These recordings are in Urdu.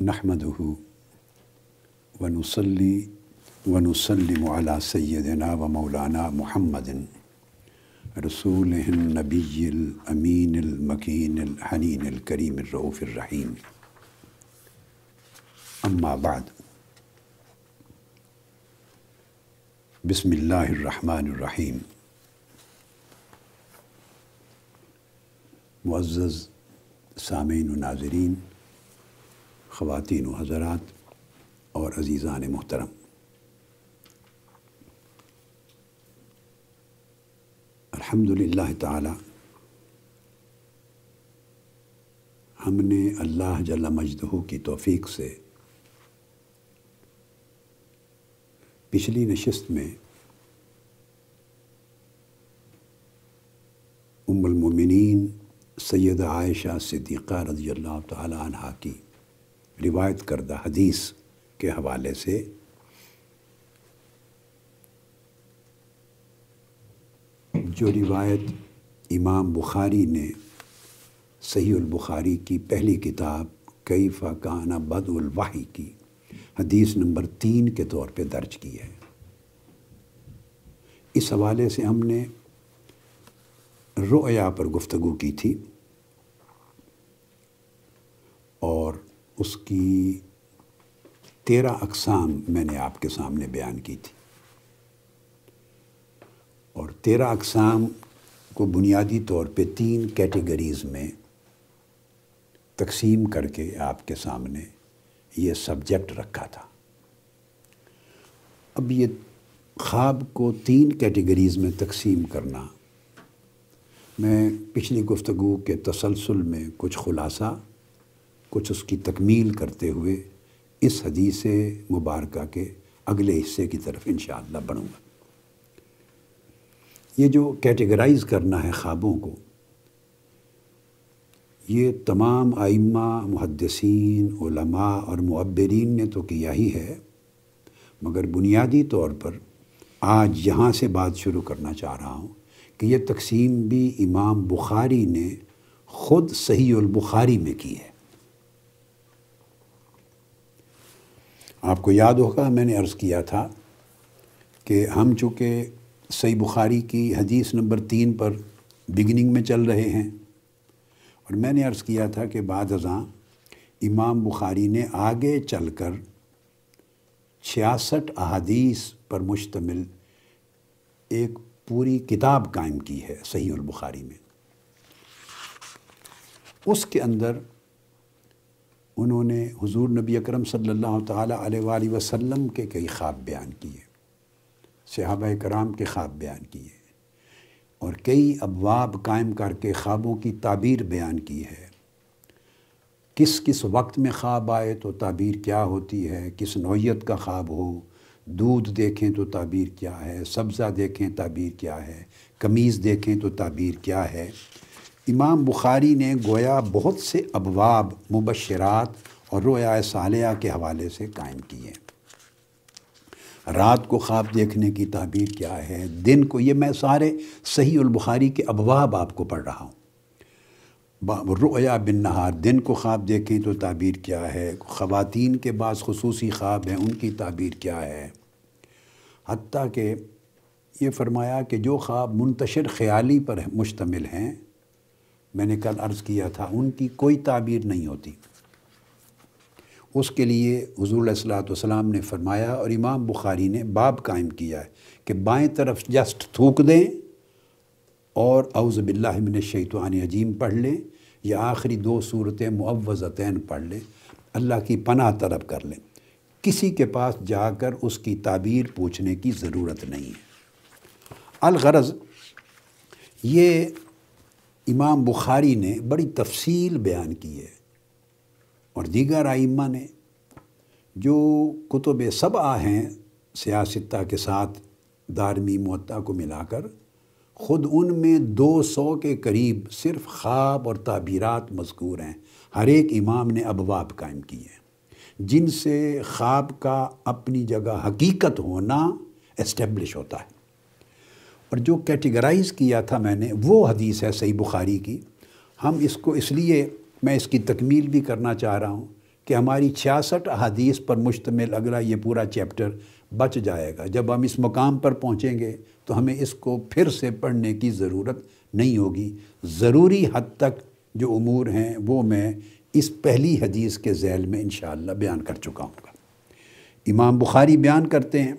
نحمده ونصلي ونسلم على سيدنا ومولانا محمد رسوله النبي الأمين المكين الحنين الكريم الرؤوف الرحيم أما بعد۔ بسم الله الرحمن الرحيم معزز سامعین و ناظرین خواتین و حضرات اور عزیزان محترم۔ الحمد للہ تعالی، ہم نے اللہ جل مجدہ کی توفیق سے پچھلی نشست میں ام المومنین سید عائشہ صدیقہ رضی اللہ تعالی عنہ کی روایت کردہ حدیث کے حوالے سے جو روایت امام بخاری نے صحیح البخاری کی پہلی کتاب کئی فقانہ بد الواحی کی، حدیث نمبر تین کے طور پہ درج کی ہے۔ اس حوالے سے ہم نے رؤیا پر گفتگو کی تھی اور اس کی تیرہ اقسام میں نے آپ کے سامنے بیان کی تھی۔ اور تیرہ اقسام کو بنیادی طور پہ تین کیٹیگریز میں تقسیم کر کے آپ کے سامنے یہ سبجیکٹ رکھا تھا۔ اب یہ خواب کو تین کیٹیگریز میں تقسیم کرنا، میں پچھلی گفتگو کے تسلسل میں کچھ خلاصہ کچھ اس کی تکمیل کرتے ہوئے اس حدیث مبارکہ کے اگلے حصے کی طرف انشاءاللہ بڑھوں گا۔ یہ جو کیٹیگرائز کرنا ہے خوابوں کو، یہ تمام آئمہ محدثین، علماء اور معبرین نے تو کیا ہی ہے، مگر بنیادی طور پر آج یہاں سے بات شروع کرنا چاہ رہا ہوں کہ یہ تقسیم بھی امام بخاری نے خود صحیح البخاری میں کی ہے۔ آپ کو یاد ہوگا، میں نے عرض کیا تھا کہ ہم چونکہ صحیح بخاری کی حدیث نمبر تین پر بگننگ میں چل رہے ہیں، اور میں نے عرض کیا تھا کہ بعد ازاں امام بخاری نے آگے چل کر چھیاسٹھ احادیث پر مشتمل ایک پوری کتاب قائم کی ہے صحیح البخاری میں۔ اس کے اندر انہوں نے حضور نبی اکرم صلی اللہ تعالیٰ علیہ وآلہ وسلم کے کئی خواب بیان کیے، صحابہ کرام کے خواب بیان کیے، اور کئی ابواب قائم کر کے خوابوں کی تعبیر بیان کی ہے۔ کس کس وقت میں خواب آئے تو تعبیر کیا ہوتی ہے؟ کس نوعیت کا خواب ہو؟ دودھ دیکھیں تو تعبیر کیا ہے؟ سبزہ دیکھیں تعبیر کیا ہے؟ قمیض دیکھیں تو تعبیر کیا ہے؟ امام بخاری نے گویا بہت سے ابواب مبشرات اور رویا صالحہ کے حوالے سے قائم کیے۔ رات کو خواب دیکھنے کی تعبیر کیا ہے؟ دن کو، یہ میں سارے صحیح البخاری کے ابواب آپ کو پڑھ رہا ہوں۔ رویا بن نہار، دن کو خواب دیکھیں تو تعبیر کیا ہے؟ خواتین کے بعض خصوصی خواب ہیں، ان کی تعبیر کیا ہے؟ حتیٰ کہ یہ فرمایا کہ جو خواب منتشر خیالی پر مشتمل ہیں میں نے کل عرض کیا تھا، ان کی کوئی تعبیر نہیں ہوتی۔ اس کے لیے حضور علیہ السلاۃ والسلام نے فرمایا اور امام بخاری نے باب قائم کیا ہے کہ بائیں طرف جسٹ تھوک دیں اور اعوذ باللہ من الشیطان عجیم پڑھ لیں یا آخری دو صورتیں معوضتین پڑھ لیں، اللہ کی پناہ طلب کر لیں۔ کسی کے پاس جا کر اس کی تعبیر پوچھنے کی ضرورت نہیں ہے۔ الغرض یہ امام بخاری نے بڑی تفصیل بیان کی ہے اور دیگر آئمہ نے جو کتب سبع ہیں سیاستہ کے ساتھ دارمی معطا کو ملا کر، خود ان میں دو سو کے قریب صرف خواب اور تعبیرات مذکور ہیں۔ ہر ایک امام نے ابواب قائم کی ہیں۔ جن سے خواب کا اپنی جگہ حقیقت ہونا اسٹیبلش ہوتا ہے۔ اور جو کیٹیگرائز کیا تھا میں نے، وہ حدیث ہے صحیح بخاری کی۔ ہم اس کو، اس لیے میں اس کی تکمیل بھی کرنا چاہ رہا ہوں کہ ہماری چھیاسٹھ احادیث پر مشتمل اگلا یہ پورا چیپٹر بچ جائے گا۔ جب ہم اس مقام پر پہنچیں گے تو ہمیں اس کو پھر سے پڑھنے کی ضرورت نہیں ہوگی۔ ضروری حد تک جو امور ہیں وہ میں اس پہلی حدیث کے ذیل میں انشاءاللہ بیان کر چکا ہوں گا۔ امام بخاری بیان کرتے ہیں۔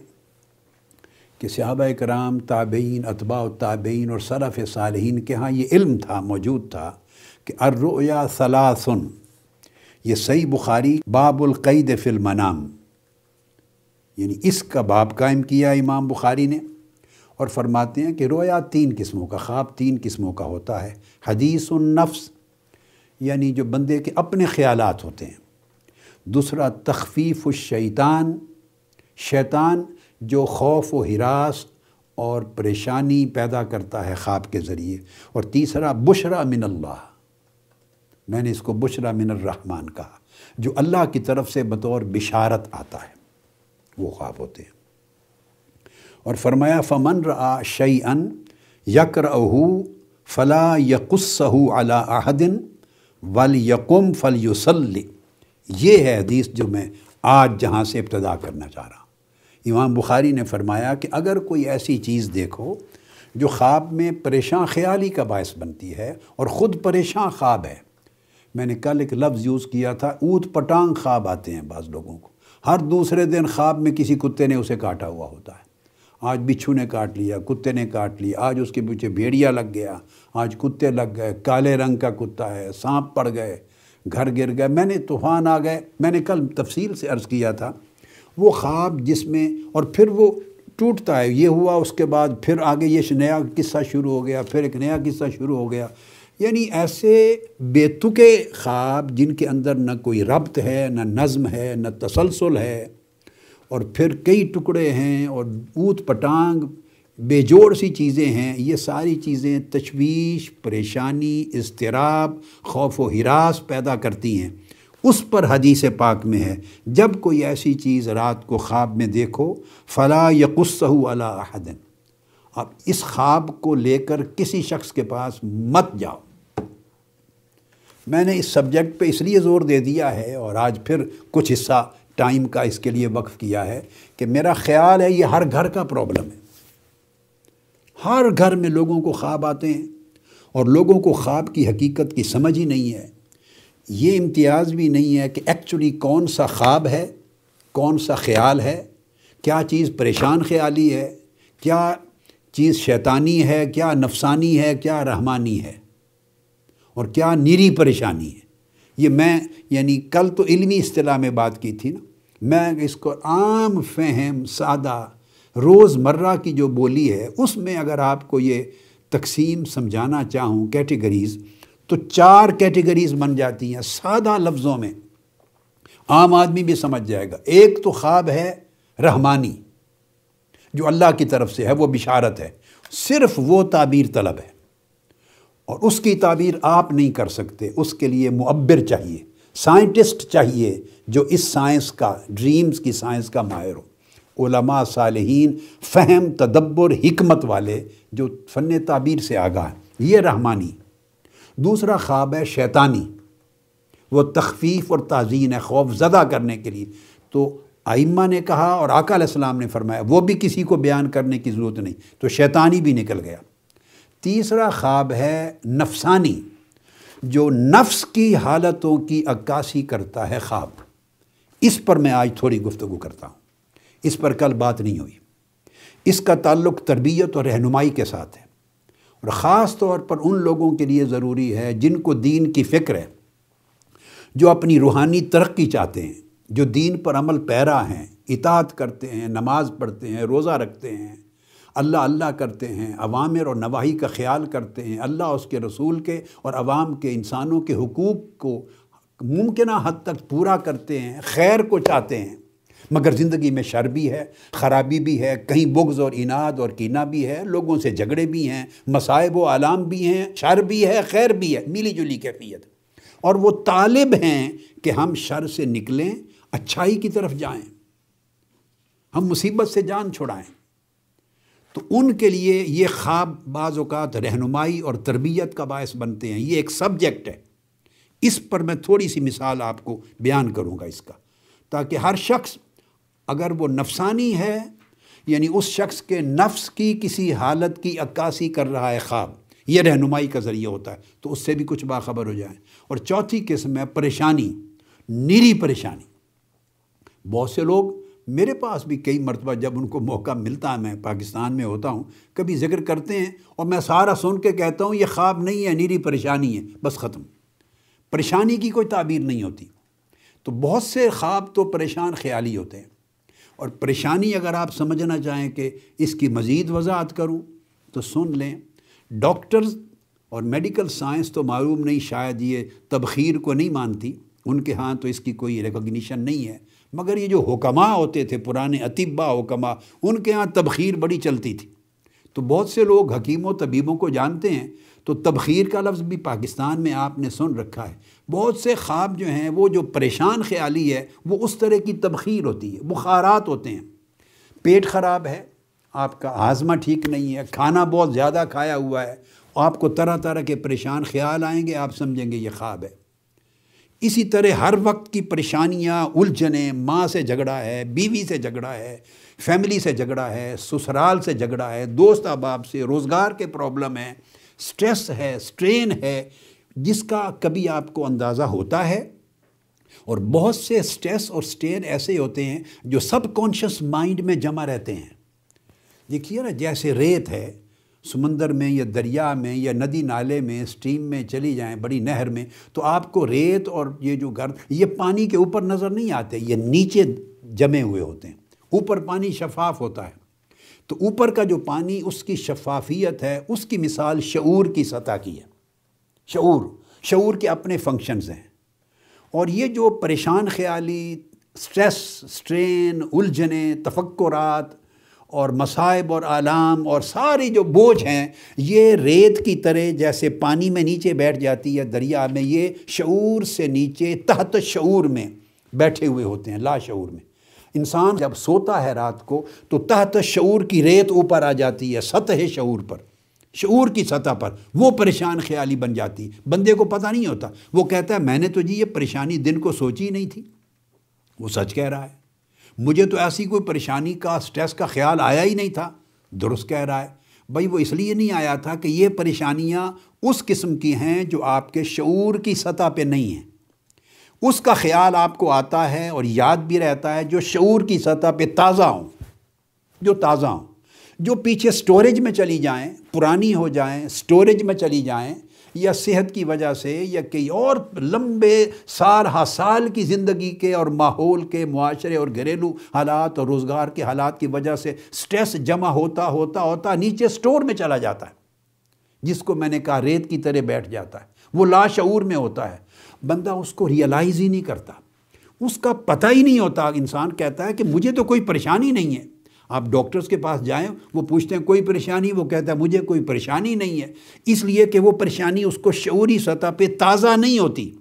کہ صحابہ کرام تابعین، اتباع تابعین اور صرف صالحین کے ہاں یہ علم تھا، موجود تھا کہ الرؤیا ثلاثن، یہ صحیح بخاری باب القید فی المنام یعنی اس کا باب قائم کیا امام بخاری نے اور فرماتے ہیں کہ رویا تین قسموں کا خواب، تین قسموں کا ہوتا ہے، حدیث النفس یعنی جو بندے کے اپنے خیالات ہوتے ہیں، دوسرا تخفیف الشیطان، شیطان جو خوف و ہراس اور پریشانی پیدا کرتا ہے خواب کے ذریعے۔ اور تیسرا، بشرا من اللہ۔ میں نے اس کو بشرا من الرحمن کہا، جو اللہ کی طرف سے بطور بشارت آتا ہے، وہ خواب ہوتے ہیں۔ اور فرمایا، فمن را شعی ان یکر اہو فلا یقص علا احدن ول یقم فل یوسلی یہ ہے حدیث جو میں آج جہاں سے ابتدا کرنا چاہ رہا ہوں۔ امام بخاری نے فرمایا کہ اگر کوئی ایسی چیز دیکھو جو خواب میں پریشان خیالی کا باعث بنتی ہے اور خود پریشان خواب ہے، میں نے کل ایک لفظ یوز کیا تھا اوت پٹانگ خواب آتے ہیں بعض لوگوں کو۔ ہر دوسرے دن خواب میں کسی کتے نے اسے کاٹا ہوا ہوتا ہے۔ آج بچھو نے کاٹ لیا، کتے نے کاٹ لیا، آج اس کے پیچھے بھیڑیا لگ گیا، آج کتے لگ گئے، کالے رنگ کا کتا ہے، سانپ پڑ گئے، گھر گر گئے۔ میں نے طوفان آ گئے، میں نے کل تفصیل سے عرض کیا تھا وہ خواب جس میں اور پھر وہ ٹوٹتا ہے۔ یہ ہوا، اس کے بعد پھر آگے یہ نیا قصہ شروع ہو گیا، پھر ایک نیا قصہ شروع ہو گیا۔ یعنی ایسے بے تکے خواب جن کے اندر نہ کوئی ربط ہے، نہ نظم ہے، نہ تسلسل ہے۔ اور پھر کئی ٹکڑے ہیں اور اوت پٹانگ، بے جوڑ سی چیزیں ہیں۔ یہ ساری چیزیں تشویش، پریشانی، اضطراب، خوف و ہراس پیدا کرتی ہیں۔ اس پر حدیث پاک میں ہے، جب کوئی ایسی چیز رات کو خواب میں دیکھو، فلا یقصہ علی احدن۔ اب اس خواب کو لے کر کسی شخص کے پاس مت جاؤ۔ میں نے اس سبجیکٹ پہ اس لیے زور دے دیا ہے اور آج پھر کچھ حصہ ٹائم کا اس کے لیے وقف کیا ہے کہ میرا خیال ہے یہ ہر گھر کا پرابلم ہے۔ ہر گھر میں لوگوں کو خواب آتے ہیں اور لوگوں کو خواب کی حقیقت کی سمجھ ہی نہیں ہے۔ یہ امتیاز بھی نہیں ہے کہ ایکچولی کون سا خواب ہے، کون سا خیال ہے، کیا چیز پریشان خیالی ہے، کیا چیز شیطانی ہے، کیا نفسانی ہے، کیا رحمانی ہے، اور کیا نیری پریشانی ہے۔ یہ میں یعنی کل تو علمی اصطلاح میں بات کی تھی نا، میں اس کو عام فہم، سادہ روز مرہ کی جو بولی ہے، اس میں اگر آپ کو یہ تقسیم سمجھانا چاہوں کیٹیگریز تو چار کیٹیگریز بن جاتی ہیں سادہ لفظوں میں۔ عام آدمی بھی سمجھ جائے گا۔ ایک تو خواب ہے رحمانی، جو اللہ کی طرف سے ہے، وہ بشارت ہے۔ صرف وہ تعبیر طلب ہے۔ اور اس کی تعبیر آپ نہیں کر سکتے۔ اس کے لیے معبر چاہیے، سائنٹسٹ چاہیے، جو اس سائنس کا، ڈریمز کی سائنس کا ماہر ہو۔ علماء صالحین فہم، تدبر، حکمت والے جو فن تعبیر سے آگاہ ہیں۔ یہ رحمانی۔ دوسرا خواب ہے شیطانی۔ وہ تخفیف اور تعزین ہے، خوف زدہ کرنے کے لیے۔ تو آئمہ نے کہا اور آقا علیہ السلام نے فرمایا، وہ بھی کسی کو بیان کرنے کی ضرورت نہیں۔ تو شیطانی بھی نکل گیا۔ تیسرا خواب ہے نفسانی، جو نفس کی حالتوں کی عکاسی کرتا ہے خواب۔ اس پر میں آج تھوڑی گفتگو کرتا ہوں۔ اس پر کل بات نہیں ہوئی۔ اس کا تعلق تربیت اور رہنمائی کے ساتھ ہے۔ اور خاص طور پر ان لوگوں کے لیے ضروری ہے جن کو دین کی فکر ہے، جو اپنی روحانی ترقی چاہتے ہیں، جو دین پر عمل پیرا ہیں، اطاعت کرتے ہیں، نماز پڑھتے ہیں، روزہ رکھتے ہیں، اللہ اللہ کرتے ہیں، عوامر اور نواحی کا خیال کرتے ہیں، اللہ اس کے رسول کے اور عوام کے انسانوں کے حقوق کو ممکنہ حد تک پورا کرتے ہیں، خیر کو چاہتے ہیں۔ مگر زندگی میں شر بھی ہے، خرابی بھی ہے، کہیں بغض اور اناد اور کینہ بھی ہے، لوگوں سے جھگڑے بھی ہیں، مصائب و علام بھی ہیں، شر بھی ہے، خیر بھی ہے میلی جلی کیفیت۔ اور وہ طالب ہیں کہ ہم شر سے نکلیں، اچھائی کی طرف جائیں، ہم مصیبت سے جان چھڑائیں۔ تو ان کے لیے یہ خواب بعض اوقات رہنمائی اور تربیت کا باعث بنتے ہیں۔ یہ ایک سبجیکٹ ہے۔ اس پر میں تھوڑی سی مثال آپ کو بیان کروں گا اس کا، تاکہ ہر شخص اگر وہ نفسانی ہے یعنی اس شخص کے نفس کی کسی حالت کی عکاسی کر رہا ہے خواب، یہ رہنمائی کا ذریعہ ہوتا ہے، تو اس سے بھی کچھ باخبر ہو جائیں۔ اور چوتھی قسم ہے پریشانی، نیری پریشانی۔ بہت سے لوگ میرے پاس بھی کئی مرتبہ جب ان کو موقع ملتا ہے، میں پاکستان میں ہوتا ہوں، کبھی ذکر کرتے ہیں اور میں سارا سن کے کہتا ہوں، یہ خواب نہیں ہے، نیری پریشانی ہے، بس ختم۔ پریشانی کی کوئی تعبیر نہیں ہوتی۔ تو بہت سے خواب تو پریشان خیالی ہوتے ہیں۔ اور پریشانی اگر آپ سمجھنا چاہیں کہ اس کی مزید وضاحت کروں تو سن لیں، ڈاکٹرز اور میڈیکل سائنس تو معلوم نہیں، شاید یہ تبخیر کو نہیں مانتی۔ ان کے ہاں تو اس کی کوئی ریکگنیشن نہیں ہے۔ مگر یہ جو حکمہ ہوتے تھے، پرانے اطبا حکمہ ان کے ہاں تبخیر بڑی چلتی تھی۔ تو بہت سے لوگ حکیموں، طبیبوں کو جانتے ہیں۔ تو تبخیر کا لفظ بھی پاکستان میں آپ نے سن رکھا ہے۔ بہت سے خواب جو ہیں، وہ جو پریشان خیالی ہے، وہ اس طرح کی تبخیر ہوتی ہے، بخارات ہوتے ہیں۔ پیٹ خراب ہے، آپ کا ہاضمہ ٹھیک نہیں ہے، کھانا بہت زیادہ کھایا ہوا ہے، آپ کو طرح طرح کے پریشان خیال آئیں گے، آپ سمجھیں گے یہ خواب ہے۔ اسی طرح ہر وقت کی پریشانیاں الجھنیں، ماں سے جھگڑا ہے، بیوی سے جھگڑا ہے، فیملی سے جھگڑا ہے، سسرال سے جھگڑا ہے، دوست احباب سے، روزگار کے پرابلم ہیں۔ سٹریس ہے، سٹرین ہے، جس کا کبھی آپ کو اندازہ ہوتا ہے۔ اور بہت سے سٹریس اور سٹرین ایسے ہوتے ہیں جو سب کانشس مائنڈ میں جمع رہتے ہیں۔ دیکھیے نا، جیسے ریت ہے، سمندر میں یا دریا میں یا ندی نالے میں اسٹیم میں چلی جائیں بڑی نہر میں، تو آپ کو ریت اور یہ جو گرد، یہ پانی کے اوپر نظر نہیں آتے، یہ نیچے جمے ہوئے ہوتے ہیں۔ اوپر پانی شفاف ہوتا ہے۔ تو اوپر کا جو پانی اس کی شفافیت ہے، اس کی مثال شعور کی سطح کی ہے۔ شعور شعور کے اپنے فنکشنز ہیں۔ اور یہ جو پریشان خیالی سٹریس سٹرین الجھنیں، تفکرات اور مصائب اور آلام اور ساری جو بوجھ ہیں، یہ ریت کی طرح جیسے پانی میں نیچے بیٹھ جاتی ہے، دریا میں، یہ شعور سے نیچے، تحت شعور میں بیٹھے ہوئے ہوتے ہیں، لا شعور میں۔ انسان جب سوتا ہے رات کو تو تحت شعور کی ریت اوپر آ جاتی ہے، سطح شعور پر۔ شعور کی سطح پر وہ پریشان خیالی بن جاتی۔ بندے کو پتہ نہیں ہوتا۔ وہ کہتا ہے، میں نے تو جی یہ پریشانی دن کو سوچی نہیں تھی۔ وہ سچ کہہ رہا ہے۔ مجھے تو ایسی کوئی پریشانی کا، سٹریس کا خیال آیا ہی نہیں تھا۔ درست کہہ رہا ہے۔ بھائی، وہ اس لیے نہیں آیا تھا کہ یہ پریشانیاں اس قسم کی ہیں جو آپ کے شعور کی سطح پہ نہیں ہیں۔ اس کا خیال آپ کو آتا ہے اور یاد بھی رہتا ہے جو شعور کی سطح پہ تازہ ہوں، جو تازہ ہوں، جو پیچھے سٹوریج میں چلی جائیں، پرانی ہو جائیں سٹوریج میں چلی جائیں، یا صحت کی وجہ سے، یا کئی اور لمبے سال ہا سال کی زندگی کے اور ماحول کے معاشرے اور گھریلو حالات اور روزگار کے حالات کی وجہ سے سٹریس جمع ہوتا ہوتا ہوتا نیچے سٹور میں چلا جاتا ہے، جس کو میں نے کہا ریت کی طرح بیٹھ جاتا ہے، وہ لاشعور میں ہوتا ہے۔ بندہ اس کو ریئلائز ہی نہیں کرتا۔ اس کا پتہ ہی نہیں ہوتا۔ انسان کہتا ہے کہ مجھے تو کوئی پریشانی نہیں ہے۔ آپ ڈاکٹرز کے پاس جائیں، وہ پوچھتے ہیں کوئی پریشانی؟ وہ کہتا ہے مجھے کوئی پریشانی نہیں ہے۔ اس لیے کہ وہ پریشانی اس کو شعوری سطح پہ تازہ نہیں ہوتی۔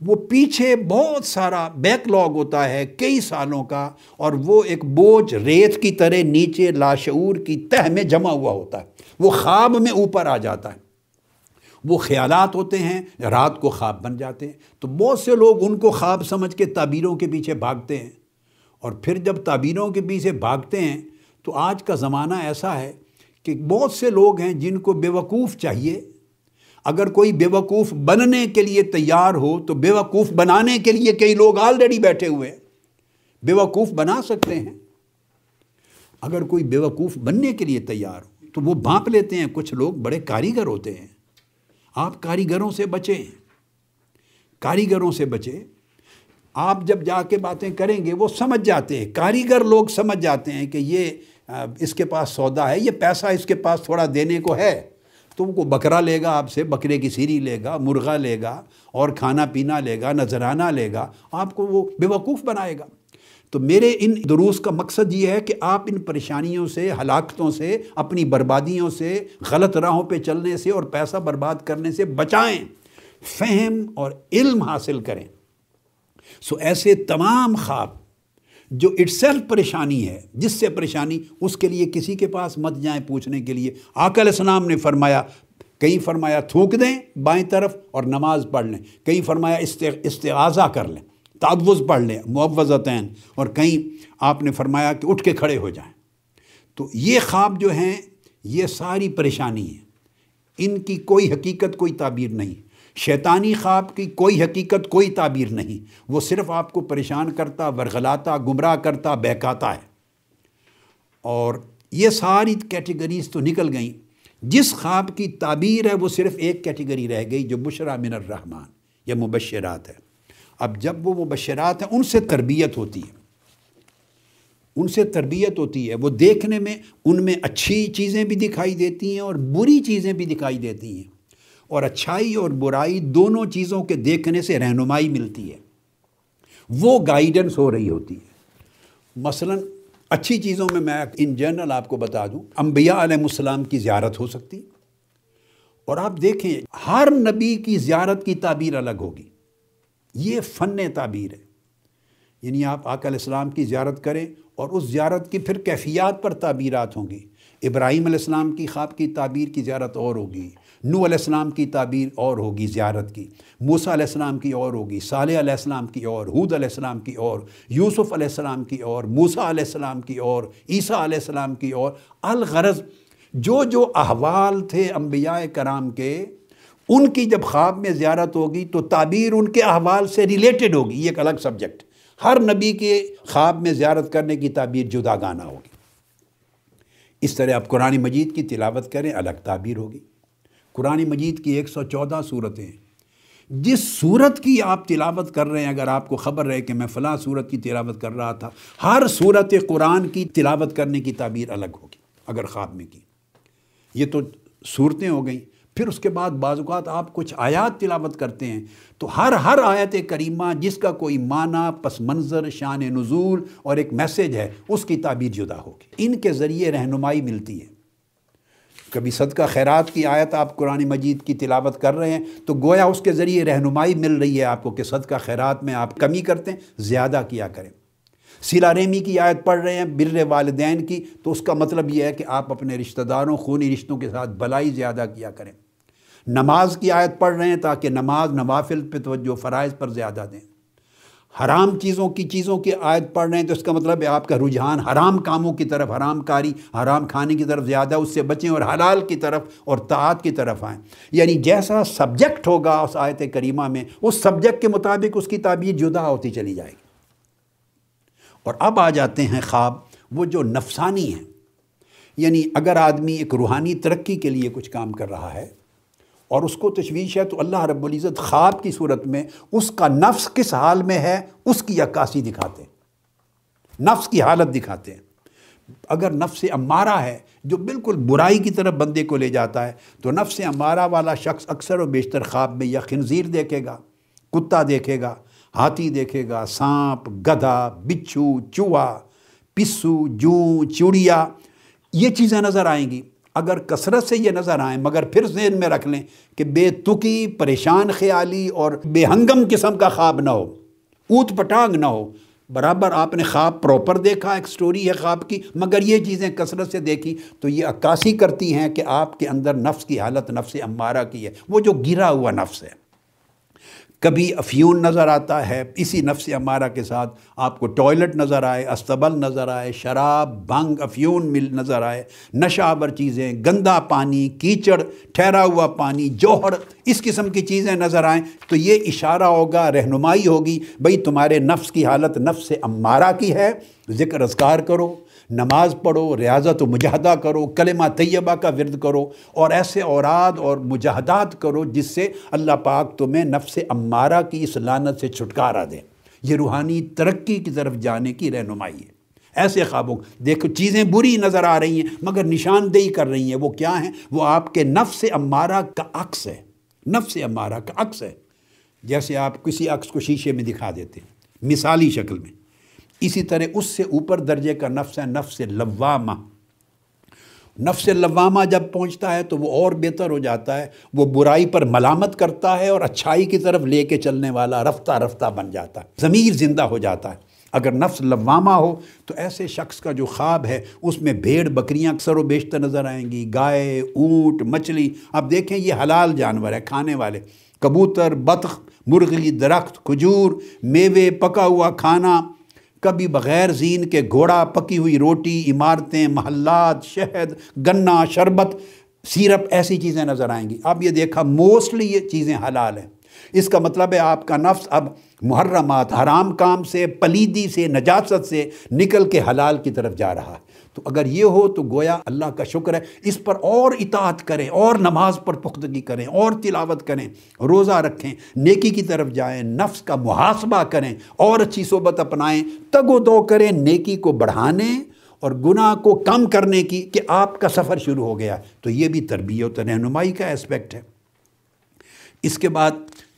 وہ پیچھے بہت سارا بیک لاگ ہوتا ہے کئی سالوں کا، اور وہ ایک بوجھ ریت کی طرح نیچے لاشعور کی تہ میں جمع ہوا ہوتا ہے۔ وہ خواب میں اوپر آ جاتا ہے۔ وہ خیالات ہوتے ہیں، رات کو خواب بن جاتے ہیں۔ تو بہت سے لوگ ان کو خواب سمجھ کے تعبیروں کے پیچھے بھاگتے ہیں۔ اور پھر جب تعبیروں کے پیچھے بھاگتے ہیں، تو آج کا زمانہ ایسا ہے کہ بہت سے لوگ ہیں جن کو بیوقوف چاہیے۔ اگر کوئی بیوقوف بننے کے لیے تیار ہو، تو بیوقوف بنانے کے لیے کئی لوگ آلریڈی بیٹھے ہوئے ہیں۔ بیوقوف بنا سکتے ہیں۔ اگر کوئی بیوقوف بننے کے لیے تیار ہو، تو وہ بھانپ لیتے ہیں۔ کچھ لوگ بڑے کاریگر ہوتے ہیں۔ آپ کاریگروں سے بچیں۔ کاریگروں سے بچیں۔ آپ جب جا کے باتیں کریں گے، وہ سمجھ جاتے ہیں۔ کاریگر لوگ سمجھ جاتے ہیں کہ یہ اس کے پاس سودا ہے، یہ پیسہ اس کے پاس تھوڑا دینے کو ہے۔ تو وہ بکرا لے گا آپ سے، بکرے کی سیری لے گا، مرغا لے گا، اور کھانا پینا لے گا، نذرانہ لے گا۔ آپ کو وہ بے وقوف بنائے گا۔ تو میرے ان دروس کا مقصد یہ ہے کہ آپ ان پریشانیوں سے، ہلاکتوں سے، اپنی بربادیوں سے، غلط راہوں پہ چلنے سے اور پیسہ برباد کرنے سے بچائیں، فہم اور علم حاصل کریں۔ سو ایسے تمام خواب جو اٹ سیلف پریشانی ہے، جس سے پریشانی، اس کے لیے کسی کے پاس مت جائیں پوچھنے کے لیے۔ آکل اسلام نے فرمایا، کہیں فرمایا تھوک دیں بائیں طرف اور نماز پڑھ لیں۔ کہیں فرمایا استغاثہ کر لیں۔ تعوض پڑھ لیں معوضتین اور کہیں آپ نے فرمایا کہ اٹھ کے کھڑے ہو جائیں۔ تو یہ خواب جو ہیں، یہ ساری پریشانی ہے ان کی کوئی حقیقت، کوئی تعبیر نہیں۔ شیطانی خواب کی کوئی حقیقت، کوئی تعبیر نہیں۔ وہ صرف آپ کو پریشان کرتا، ورغلاتا، گمراہ کرتا، بہکاتا ہے۔ اور یہ ساری کیٹیگریز تو نکل گئیں۔ جس خواب کی تعبیر ہے، وہ صرف ایک کیٹیگری رہ گئی، جو بشرا من الرحمن یا مبشرات ہے۔ اب جب وہ مبشرات ہیں، ان سے تربیت ہوتی ہے۔ ان سے تربیت ہوتی ہے۔ وہ دیکھنے میں، ان میں اچھی چیزیں بھی دکھائی دیتی ہیں اور بری چیزیں بھی دکھائی دیتی ہیں۔ اور اچھائی اور برائی دونوں چیزوں کے دیکھنے سے رہنمائی ملتی ہے۔ وہ گائیڈنس ہو رہی ہوتی ہے۔ مثلا، اچھی چیزوں میں میں ان جنرل آپ کو بتا دوں، انبیاء علیہ السلام کی زیارت ہو سکتی۔ اور آپ دیکھیں، ہر نبی کی زیارت کی تعبیر الگ ہوگی۔ یہ فن تعبیر ہے۔ یعنی آپ آقا علیہ السلام کی زیارت کریں اور اس زیارت کی پھر کیفیات پر تعبیرات ہوں گی۔ ابراہیم علیہ السلام کی خواب کی تعبیر کی زیارت اور ہوگی۔ نو علیہ السلام کی تعبیر اور ہوگی زیارت کی۔ موسیٰ علیہ السلام کی اور ہوگی۔ صالح علیہ السلام کی اور حود علیہ السلام کی اور، یوسف علیہ السلام کی اور، موسیٰ علیہ السلام کی اور، عیسیٰ علیہ السلام کی اور۔ الغرض جو جو احوال تھے انبیاء کرام کے ان کی جب خواب میں زیارت ہوگی تو تعبیر ان کے احوال سے ریلیٹڈ ہوگی، یہ ایک الگ سبجیکٹ ہر نبی کے خواب میں زیارت کرنے کی تعبیر جدا گانا ہوگی۔ اس طرح آپ قرآن مجید کی تلاوت کریں، الگ تعبیر ہوگی۔ قرآن مجید کی ایک سو چودہ صورتیں۔ جس صورت کی آپ تلاوت کر رہے ہیں، اگر آپ کو خبر رہے کہ میں فلاں صورت کی تلاوت کر رہا تھا، ہر صورت قرآن کی تلاوت کرنے کی تعبیر الگ ہوگی، اگر خواب میں کی۔ یہ تو صورتیں ہو گئیں۔ پھر اس کے بعد بعض اوقات آپ کچھ آیات تلاوت کرتے ہیں، تو ہر ہر آیت کریمہ جس کا کوئی معنی، پس منظر، شان نزول اور ایک میسیج ہے، اس کی تعبیر جدا ہوگی۔ ان کے ذریعے رہنمائی ملتی ہے۔ کبھی صدقہ خیرات کی آیت آپ قرآن مجید کی تلاوت کر رہے ہیں، تو گویا اس کے ذریعے رہنمائی مل رہی ہے آپ کو کہ صدقہ خیرات میں آپ کمی کرتے ہیں، زیادہ کیا کریں۔ سیلا ریمی کی آیت پڑھ رہے ہیں، بر والدین کی، تو اس کا مطلب یہ ہے کہ آپ اپنے رشتہ داروں، خونی رشتوں کے ساتھ بلائی زیادہ کیا کریں۔ نماز کی آیت پڑھ رہے ہیں تاکہ نماز نوافل پہ توجہ فرائض پر زیادہ دیں۔ حرام چیزوں کی چیزوں کی آیت پڑھ رہے ہیں تو اس کا مطلب ہے آپ کا رجحان حرام کاموں کی طرف، حرام کاری، حرام کھانے کی طرف زیادہ، اس سے بچیں اور حلال کی طرف اور تعات کی طرف آئیں۔ یعنی جیسا سبجیکٹ ہوگا اس آیت کریمہ میں، اس سبجیکٹ کے مطابق اس کی تعبیر جدا ہوتی چلی جائے گی۔ اور اب آ جاتے ہیں خواب، وہ جو نفسانی ہیں۔ یعنی اگر آدمی ایک روحانی ترقی کے لیے کچھ کام کر رہا ہے اور اس کو تشویش ہے تو اللہ رب العزت خواب کی صورت میں اس کا نفس کس حال میں ہے، اس کی عکاسی دکھاتے ہیں۔ نفس کی حالت دکھاتے ہیں۔ اگر نفس امارہ ہے، جو بالکل برائی کی طرف بندے کو لے جاتا ہے، تو نفس امارہ والا شخص اکثر و بیشتر خواب میں یا خنزیر دیکھے گا، کتا دیکھے گا، ہاتھی دیکھے گا، سانپ، گدھا، بچھو چوہا پسو، جوں چوڑیا یہ چیزیں نظر آئیں گی۔ اگر کثرت سے یہ نظر آئیں، مگر پھر ذہن میں رکھ لیں کہ بے تکی، پریشان خیالی اور بے ہنگم قسم کا خواب نہ ہو، اوت پٹانگ نہ ہو۔ برابر آپ نے خواب پراپر دیکھا، ایک سٹوری ہے خواب کی، مگر یہ چیزیں کثرت سے دیکھی تو یہ عکاسی کرتی ہیں کہ آپ کے اندر نفس کی حالت، نفس امارہ کی ہے۔ وہ جو گرا ہوا نفس ہے۔ کبھی افیون نظر آتا ہے، اسی نفس امارہ کے ساتھ آپ کو ٹوائلٹ نظر آئے، استبل نظر آئے، شراب، بھنگ، افیون مل نظر آئے، نشہ چیزیں، گندا پانی، کیچڑ، ٹھہرا ہوا پانی، جوہر، اس قسم کی چیزیں نظر آئیں تو یہ اشارہ ہوگا، رہنمائی ہوگی، بھئی تمہارے نفس کی حالت نفس امارہ کی ہے، ذکر اذکار کرو۔ نماز پڑھو، ریاضت و مجاہدہ کرو، کلمہ طیبہ کا ورد کرو اور ایسے اوراد اور مجاہدات کرو جس سے اللہ پاک تمہیں نفس امارہ کی اس لانت سے چھٹکارا دے۔ یہ روحانی ترقی کی طرف جانے کی رہنمائی ہے۔ ایسے خوابوں، دیکھو چیزیں بری نظر آ رہی ہیں، مگر نشاندہی کر رہی ہیں۔ وہ کیا ہیں؟ وہ آپ کے نفس امارہ کا عکس ہے۔ نفس امارہ کا عکس ہے۔ جیسے آپ کسی عکس کو شیشے میں دکھا دیتے ہیں، مثالی شکل میں۔ اسی طرح اس سے اوپر درجے کا نفس ہے، نفس لوامہ۔ نفس لوامہ جب پہنچتا ہے تو وہ اور بہتر ہو جاتا ہے، وہ برائی پر ملامت کرتا ہے اور اچھائی کی طرف لے کے چلنے والا رفتہ رفتہ بن جاتا ہے، ضمیر زندہ ہو جاتا ہے۔ اگر نفس لوامہ ہو تو ایسے شخص کا جو خواب ہے، اس میں بھیڑ بکریاں اکثر و بیشتر نظر آئیں گی۔ گائے، اونٹ، مچھلی۔ اب دیکھیں، یہ حلال جانور ہے، کھانے والے۔ کبوتر، بطخ، مرغی، درخت، کھجور، میوے، پکا ہوا کھانا۔ کبھی بغیر زین کے گھوڑا، پکی ہوئی روٹی، عمارتیں، محلات، شہد، گنا، شربت، سیرپ، ایسی چیزیں نظر آئیں گی۔ اب یہ دیکھا موسٹلی یہ چیزیں حلال ہیں۔ اس کا مطلب ہے آپ کا نفس اب محرمات، حرام کام سے، پلیدی سے، نجاست سے نکل کے حلال کی طرف جا رہا ہے۔ تو اگر یہ ہو تو گویا اللہ کا شکر ہے۔ اس پر اور اطاعت کریں، اور نماز پر پختگی کریں، اور تلاوت کریں، روزہ رکھیں، نیکی کی طرف جائیں، نفس کا محاسبہ کریں، اور اچھی صحبت اپنائیں، تگ و دو کریں، نیکی کو بڑھانے اور گناہ کو کم کرنے کی کہ آپ کا سفر شروع ہو گیا۔ تو یہ بھی تربیت رہنمائی کا اسپیکٹ ہے۔ اس کے بعد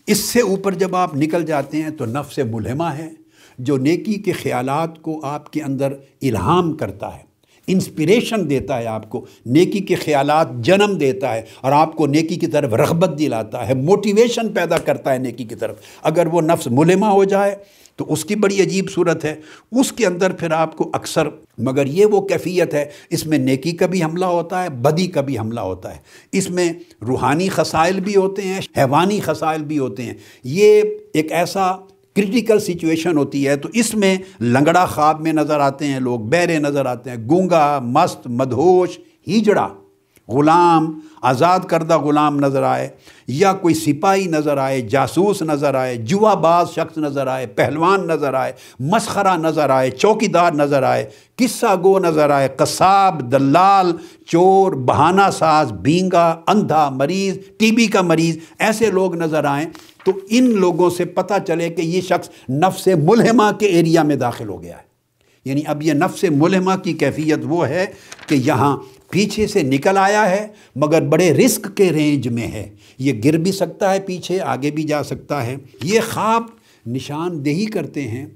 اس سے اوپر جب آپ نکل جاتے ہیں تو نفس ملہمہ ہے، جو نیکی کے خیالات کو آپ کے اندر الہام کرتا ہے۔ انسپریشن دیتا ہے آپ کو، نیکی کے خیالات جنم دیتا ہے اور آپ کو نیکی کی طرف رغبت دلاتا ہے موٹیویشن پیدا کرتا ہے نیکی کی طرف۔ اگر وہ نفس ملمہ ہو جائے تو اس کی بڑی عجیب صورت ہے۔ اس کے اندر پھر آپ کو اکثر، مگر یہ وہ کیفیت ہے، اس میں نیکی کا بھی حملہ ہوتا ہے، بدی کا بھی حملہ ہوتا ہے۔ اس میں روحانی خسائل بھی ہوتے ہیں، حیوانی خسائل بھی ہوتے ہیں۔ یہ ایک ایسا کرٹیکل سچویشن ہوتی ہے تو اس میں لنگڑا خواب میں نظر آتے ہیں لوگ بیرے نظر آتے ہیں، گونگا، مست، مدہوش، ہیجڑا، غلام، آزاد کردہ غلام نظر آئے یا کوئی سپاہی نظر آئے، جاسوس نظر آئے، جوا باز شخص نظر آئے، پہلوان نظر آئے، مسخرہ نظر آئے چوکی دار نظر آئے، قصہ گو نظر آئے، قصاب، دلال، چور، بہانہ ساز بینگا اندھا مریض، ٹی بی کا مریض، ایسے لوگ نظر آئیں تو ان لوگوں سے پتہ چلے کہ یہ شخص نفس ملہمہ کے ایریا میں داخل ہو گیا ہے۔ یعنی اب یہ نفس ملہمہ کی کیفیت وہ ہے کہ یہاں پیچھے سے نکل آیا ہے، مگر بڑے رسک کے رینج میں ہے۔ یہ گر بھی سکتا ہے پیچھے، آگے بھی جا سکتا ہے۔ یہ خواب نشاندہی کرتے ہیں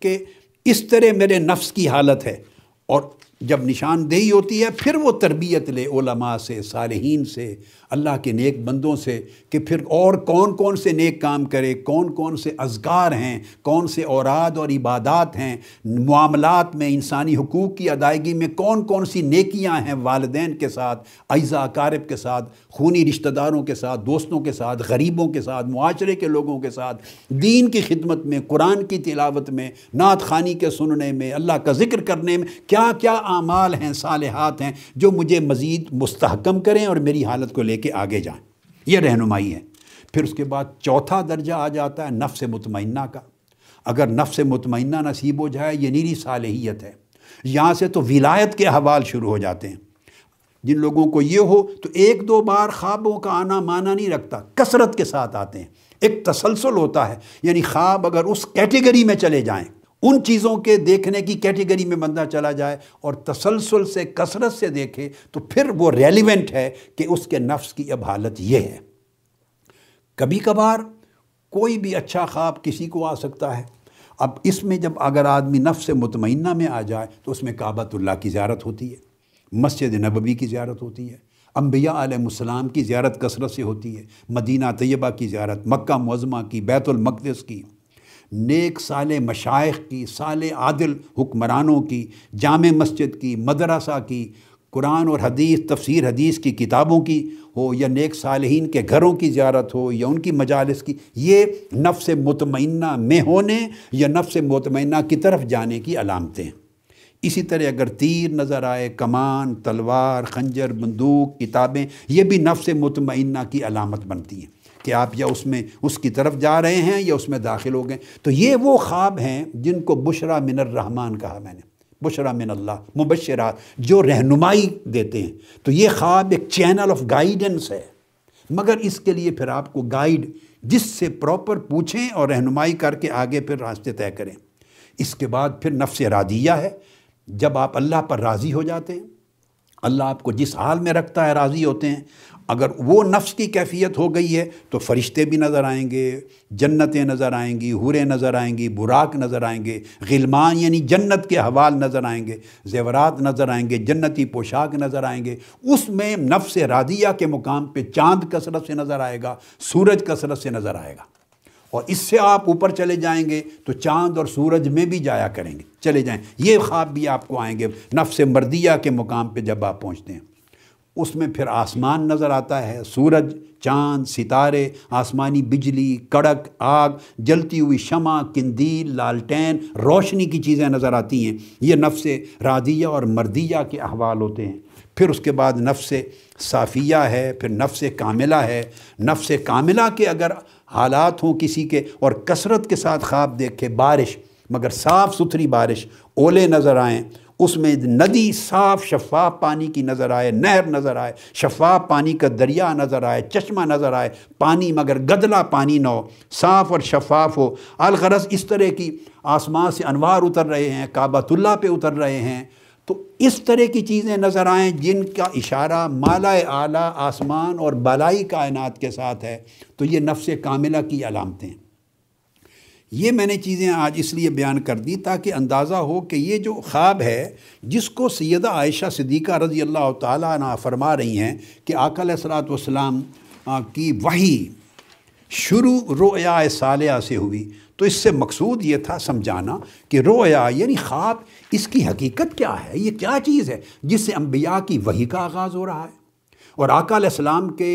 کہ اس طرح میرے نفس کی حالت ہے اور جب نشاندہی ہوتی ہے، پھر وہ تربیت لے علماء سے، صالحین سے، اللہ کے نیک بندوں سے کہ پھر اور کون کون سے نیک کام کرے، کون کون سے اذکار ہیں، کون سے اوراد اور عبادات ہیں، معاملات میں، انسانی حقوق کی ادائیگی میں کون کون سی نیکیاں ہیں والدین کے ساتھ اعزا اقارب کے ساتھ، خونی رشتہ داروں کے ساتھ، دوستوں کے ساتھ، غریبوں کے ساتھ، معاشرے کے لوگوں کے ساتھ، دین کی خدمت میں، قرآن کی تلاوت میں، نعت خانی کے سننے میں، اللہ کا ذکر کرنے میں، کیا کیا اعمال ہیں، صالحات ہیں جو مجھے مزید مستحکم کریں اور میری حالت کو لے کے آگے جائیں۔ یہ رہنمائی ہے۔ پھر اس کے بعد چوتھا درجہ آ جاتا ہے نفس مطمئنہ کا۔ اگر نفس مطمئنہ نصیب ہو جائے، یہ نیری صالحیت ہے۔ یہاں سے تو ولایت کے حوال شروع ہو جاتے ہیں۔ جن لوگوں کو یہ ہو تو ایک دو بار خوابوں کا آنا مانا نہیں رکھتا، کثرت کے ساتھ آتے ہیں۔ ایک تسلسل ہوتا ہے یعنی خواب اگر اس کیٹیگری میں چلے جائیں ان چیزوں کے دیکھنے کی کیٹیگری میں بندہ چلا جائے اور تسلسل سے کثرت سے دیکھے تو پھر وہ ریلیونٹ ہے کہ اس کے نفس کی اب حالت یہ ہے۔ کبھی کبھار کوئی بھی اچھا خواب کسی کو آ سکتا ہے۔ اب اس میں جب اگر آدمی نفس مطمئنہ میں آ جائے تو اس میں کعبۃ اللہ کی زیارت ہوتی ہے، مسجد نبوی کی زیارت ہوتی ہے، انبیاء علیہ السلام کی زیارت کثرت سے ہوتی ہے، مدینہ طیبہ کی زیارت، مکہ معظمہ کی، بیت المقدس کی۔ نیک سال مشائق کی، سال عادل حکمرانوں کی، جامع مسجد کی، مدرسہ کی، قرآن اور حدیث، تفسیر حدیث کی کتابوں کی ہو یا نیک صالحین کے گھروں کی زیارت ہو یا ان کی مجالس کی، یہ نفس مطمئنہ میں ہونے یا نفس مطمئنہ کی طرف جانے کی علامتیں ہیں۔ اسی طرح اگر تیر نظر آئے، کمان، تلوار، خنجر، بندوق، کتابیں، یہ بھی نفس مطمئنہ کی علامت بنتی ہیں۔ کہ آپ یا اس میں اس کی طرف جا رہے ہیں یا اس میں داخل ہو گئے۔ تو یہ وہ خواب ہیں جن کو بشرا من الرحمن کہا میں نے۔ بشرا من اللہ، مبشرات جو رہنمائی دیتے ہیں۔ تو یہ خواب ایک چینل آف گائیڈنس ہے۔ مگر اس کے لیے پھر آپ کو گائیڈ جس سے پراپر پوچھیں اور رہنمائی کر کے آگے پھر راستے طے کریں۔ اس کے بعد پھر نفس رادیہ ہے۔ جب آپ اللہ پر راضی ہو جاتے ہیں، اللہ آپ کو جس حال میں رکھتا ہے راضی ہوتے ہیں۔ اگر وہ نفس کی کیفیت ہو گئی ہے تو فرشتے بھی نظر آئیں گے، جنتیں نظر آئیں گی، حوریں نظر آئیں گی براک نظر آئیں گے، غلمان یعنی جنت کے حوال نظر آئیں گے، زیورات نظر آئیں گے، جنتی پوشاک نظر آئیں گے، اس میں نفس رادیہ کے مقام پہ چاند کثرت سے نظر آئے گا، سورج کثرت سے نظر آئے گا۔ اور اس سے آپ اوپر چلے جائیں گے تو چاند اور سورج میں بھی جایا کریں گے۔ چلے جائیں۔ یہ خواب بھی آپ کو آئیں گے نفس مردیہ کے مقام پہ جب آپ پہنچتے ہیں۔ اس میں پھر آسمان نظر آتا ہے، سورج، چاند، ستارے، آسمانی بجلی، کڑک، آگ، جلتی ہوئی شمع، کندیل، لالٹین، روشنی کی چیزیں نظر آتی ہیں۔ یہ نفس رادیہ اور مردیہ کے احوال ہوتے ہیں۔ پھر اس کے بعد نفس صافیہ ہے، پھر نفس کاملہ ہے۔ نفس کاملہ کے اگر حالات ہوں کسی کے اور کثرت کے ساتھ خواب دیکھے بارش، مگر صاف ستھری بارش، اولے نظر آئیں اس میں ندی صاف شفاف پانی کی نظر آئے، نہر نظر آئے، شفاف پانی کا دریا نظر آئے، چشمہ نظر آئے، پانی مگر گدلا پانی نہ ہو، صاف اور شفاف ہو۔ الغرض اس طرح کی آسمان سے انوار اتر رہے ہیں، کعبۃ اللہ پہ اتر رہے ہیں۔ تو اس طرح کی چیزیں نظر آئیں جن کا اشارہ مالا اعلیٰ آسمان اور بالائی کائنات کے ساتھ ہے۔ تو یہ نفس کاملہ کی علامتیں۔ یہ میں نے چیزیں آج اس لیے بیان کر دی تاکہ اندازہ ہو کہ یہ جو خواب ہے، جس کو سیدہ عائشہ صدیقہ رضی اللہ تعالیٰ عنہ فرما رہی ہیں کہ آقا علیہ السلاۃ والسلام کی وہی شروع رویا صالحہ سے ہوئی۔ تو اس سے مقصود یہ تھا سمجھانا کہ رویا یعنی خواب، اس کی حقیقت کیا ہے؟ یہ کیا چیز ہے جس سے انبیاء کی وہی کا آغاز ہو رہا ہے؟ اور آقا علیہ السلام کے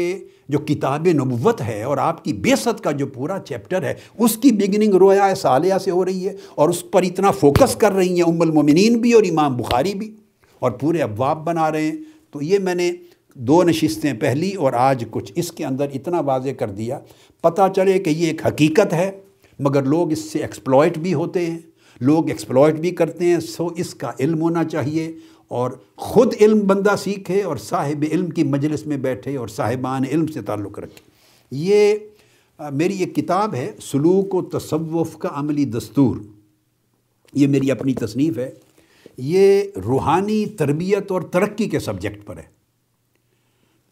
جو کتاب نبوت ہے اور آپ کی بیست کا جو پورا چیپٹر ہے، اس کی بگننگ رویا سالیہ سے ہو رہی ہے اور اس پر اتنا فوکس کر رہی ہیں ام المومنین بھی اور امام بخاری بھی اور پورے ابواب بنا رہے ہیں۔ تو یہ میں نے دو نشستیں پہلی اور آج کچھ اس کے اندر اتنا واضح کر دیا۔ پتہ چلے کہ یہ ایک حقیقت ہے، مگر لوگ اس سے ایکسپلوئٹ بھی ہوتے ہیں، لوگ ایکسپلوئٹ بھی کرتے ہیں، سو اس کا علم ہونا چاہیے۔ اور خود علم بندہ سیکھے اور صاحب علم کی مجلس میں بیٹھے اور صاحبان علم سے تعلق رکھے۔ یہ، میری ایک کتاب ہے، سلوک و تصوف کا عملی دستور۔ یہ میری اپنی تصنیف ہے۔ یہ روحانی تربیت اور ترقی کے سبجیکٹ پر ہے۔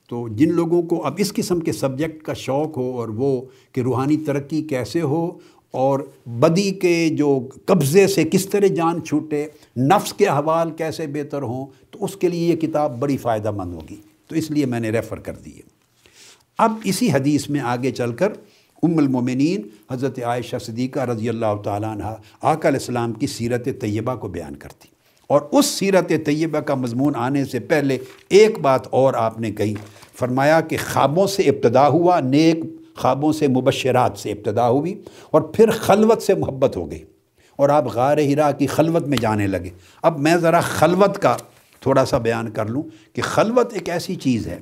تو جن لوگوں کو اب اس قسم کے سبجیکٹ کا شوق ہو اور وہ کہ روحانی ترقی کیسے ہو اور بدی کے جو قبضے سے کس طرح جان چھوٹے، نفس کے حوال کیسے بہتر ہوں، تو اس کے لیے یہ کتاب بڑی فائدہ مند ہوگی۔ تو اس لیے میں نے ریفر کر دی ہے۔ اب اسی حدیث میں آگے چل کر ام المومنین حضرت عائشہ صدیقہ رضی اللہ تعالیٰ عنہ آقا علیہ السلام کی سیرت طیبہ کو بیان کرتی۔ اور اس سیرت طیبہ کا مضمون آنے سے پہلے ایک بات اور آپ نے کہی، فرمایا کہ خوابوں سے ابتدا ہوا، نیک خوابوں سے مبشرات سے ابتدا ہوئی اور پھر خلوت سے محبت ہو گئی اور آپ غار ہرا کی خلوت میں جانے لگے۔ اب میں ذرا خلوت کا تھوڑا سا بیان کر لوں کہ خلوت ایک ایسی چیز ہے۔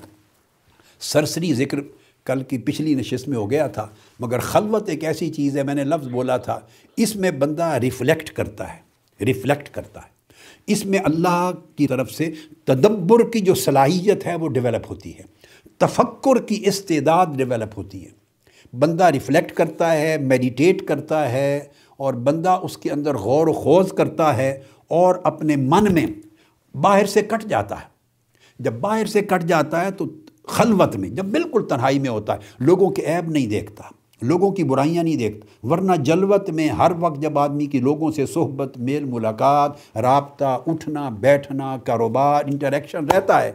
سرسری ذکر کل کی پچھلی نشست میں ہو گیا تھا، مگر خلوت ایک ایسی چیز ہے، میں نے لفظ بولا تھا، اس میں بندہ ریفلیکٹ کرتا ہے، ریفلیکٹ کرتا ہے۔ اس میں اللہ کی طرف سے تدبر کی جو صلاحیت ہے، وہ ڈیولپ ہوتی ہے۔ تفکر کی استعداد ڈیولپ ہوتی ہے۔ بندہ ریفلیکٹ کرتا ہے، میڈیٹیٹ کرتا ہے اور بندہ اس کے اندر غور و خوض کرتا ہے اور اپنے من میں باہر سے کٹ جاتا ہے۔ جب باہر سے کٹ جاتا ہے تو خلوت میں، جب بالکل تنہائی میں ہوتا ہے، لوگوں کے عیب نہیں دیکھتا، لوگوں کی برائیاں نہیں دیکھتا، ورنہ جلوت میں ہر وقت جب آدمی کی لوگوں سے صحبت، میل ملاقات، رابطہ، اٹھنا، بیٹھنا، کاروبار انٹریکشن رہتا ہے